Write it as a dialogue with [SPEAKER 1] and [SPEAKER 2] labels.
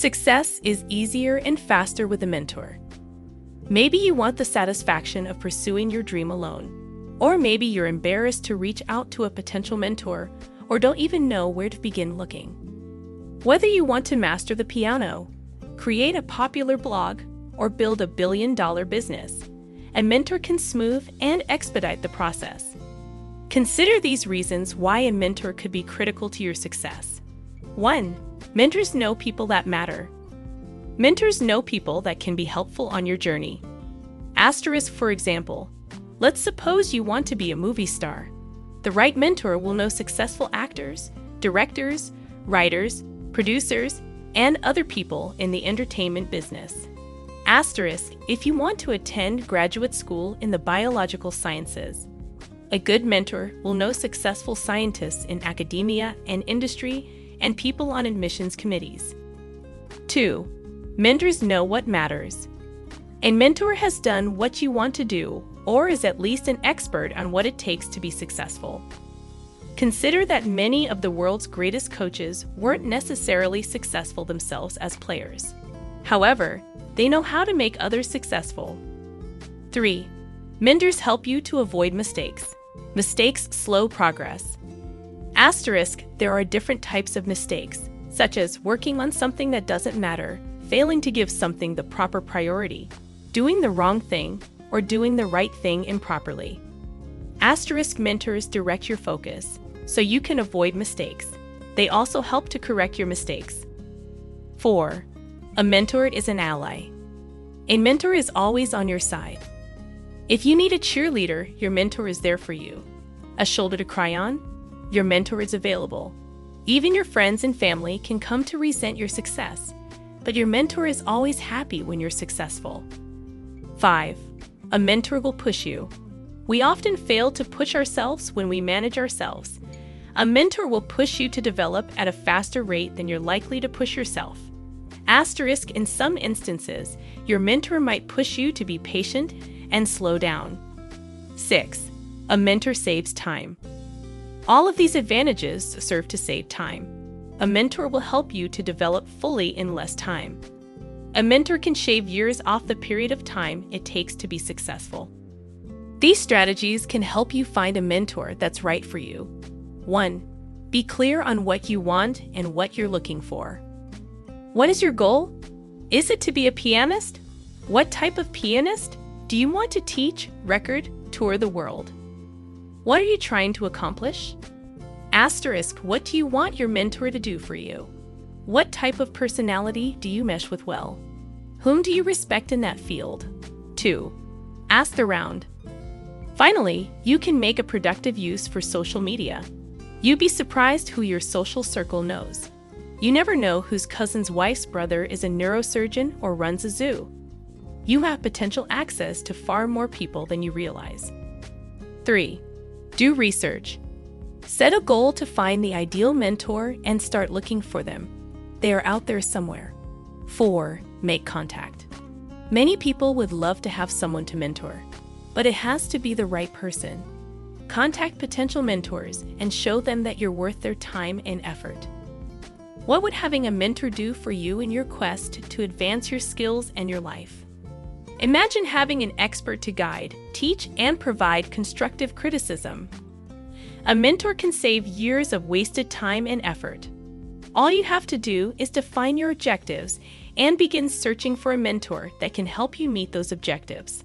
[SPEAKER 1] Success is easier and faster with a mentor. Maybe you want the satisfaction of pursuing your dream alone. Or maybe you're embarrassed to reach out to a potential mentor or don't even know where to begin looking. Whether you want to master the piano, create a popular blog, or build a billion dollar business, a mentor can smooth and expedite the process. Consider these reasons why a mentor could be critical to your success. 1. Mentors know people that matter. Mentors know people that can be helpful on your journey. Asterisk, for example, let's suppose you want to be a movie star. The right mentor will know successful actors, directors, writers, producers, and other people in the entertainment business. Asterisk, if you want to attend graduate school in the biological sciences. A good mentor will know successful scientists in academia and industry and people on admissions committees. 2. Mentors know what matters. A mentor has done what you want to do or is at least an expert on what it takes to be successful. Consider that many of the world's greatest coaches weren't necessarily successful themselves as players. However, they know how to make others successful. 3. Mentors help you to avoid mistakes. Mistakes slow progress. Asterisk, there are different types of mistakes, such as working on something that doesn't matter, failing to give something the proper priority, doing the wrong thing, or doing the right thing improperly. Asterisk mentors direct your focus so you can avoid mistakes. They also help to correct your mistakes. 4. A mentor is an ally. A mentor is always on your side. If you need a cheerleader, your mentor is there for you. A shoulder to cry on? Your mentor is available. Even your friends and family can come to resent your success, but your mentor is always happy when you're successful. 5. A mentor will push you. We often fail to push ourselves when we manage ourselves. A mentor will push you to develop at a faster rate than you're likely to push yourself. Asterisk, in some instances, your mentor might push you to be patient and slow down. 6. A mentor saves time. All of these advantages serve to save time. A mentor will help you to develop fully in less time. A mentor can shave years off the period of time it takes to be successful. These strategies can help you find a mentor that's right for you. 1. Be clear on what you want and what you're looking for. What is your goal? Is it to be a pianist? What type of pianist? Do you want to teach, record, tour the world? What are you trying to accomplish? Asterisk, what do you want your mentor to do for you? What type of personality do you mesh with well? Whom do you respect in that field? 2. Ask around. Finally, you can make a productive use for social media. You'd be surprised who your social circle knows. You never know whose cousin's wife's brother is a neurosurgeon or runs a zoo. You have potential access to far more people than you realize. 3. Do research. Set a goal to find the ideal mentor and start looking for them. They are out there somewhere. 4. Make contact. Many people would love to have someone to mentor, but it has to be the right person. Contact potential mentors and show them that you're worth their time and effort. What would having a mentor do for you in your quest to advance your skills and your life? Imagine having an expert to guide, teach, and provide constructive criticism. A mentor can save years of wasted time and effort. All you have to do is define your objectives and begin searching for a mentor that can help you meet those objectives.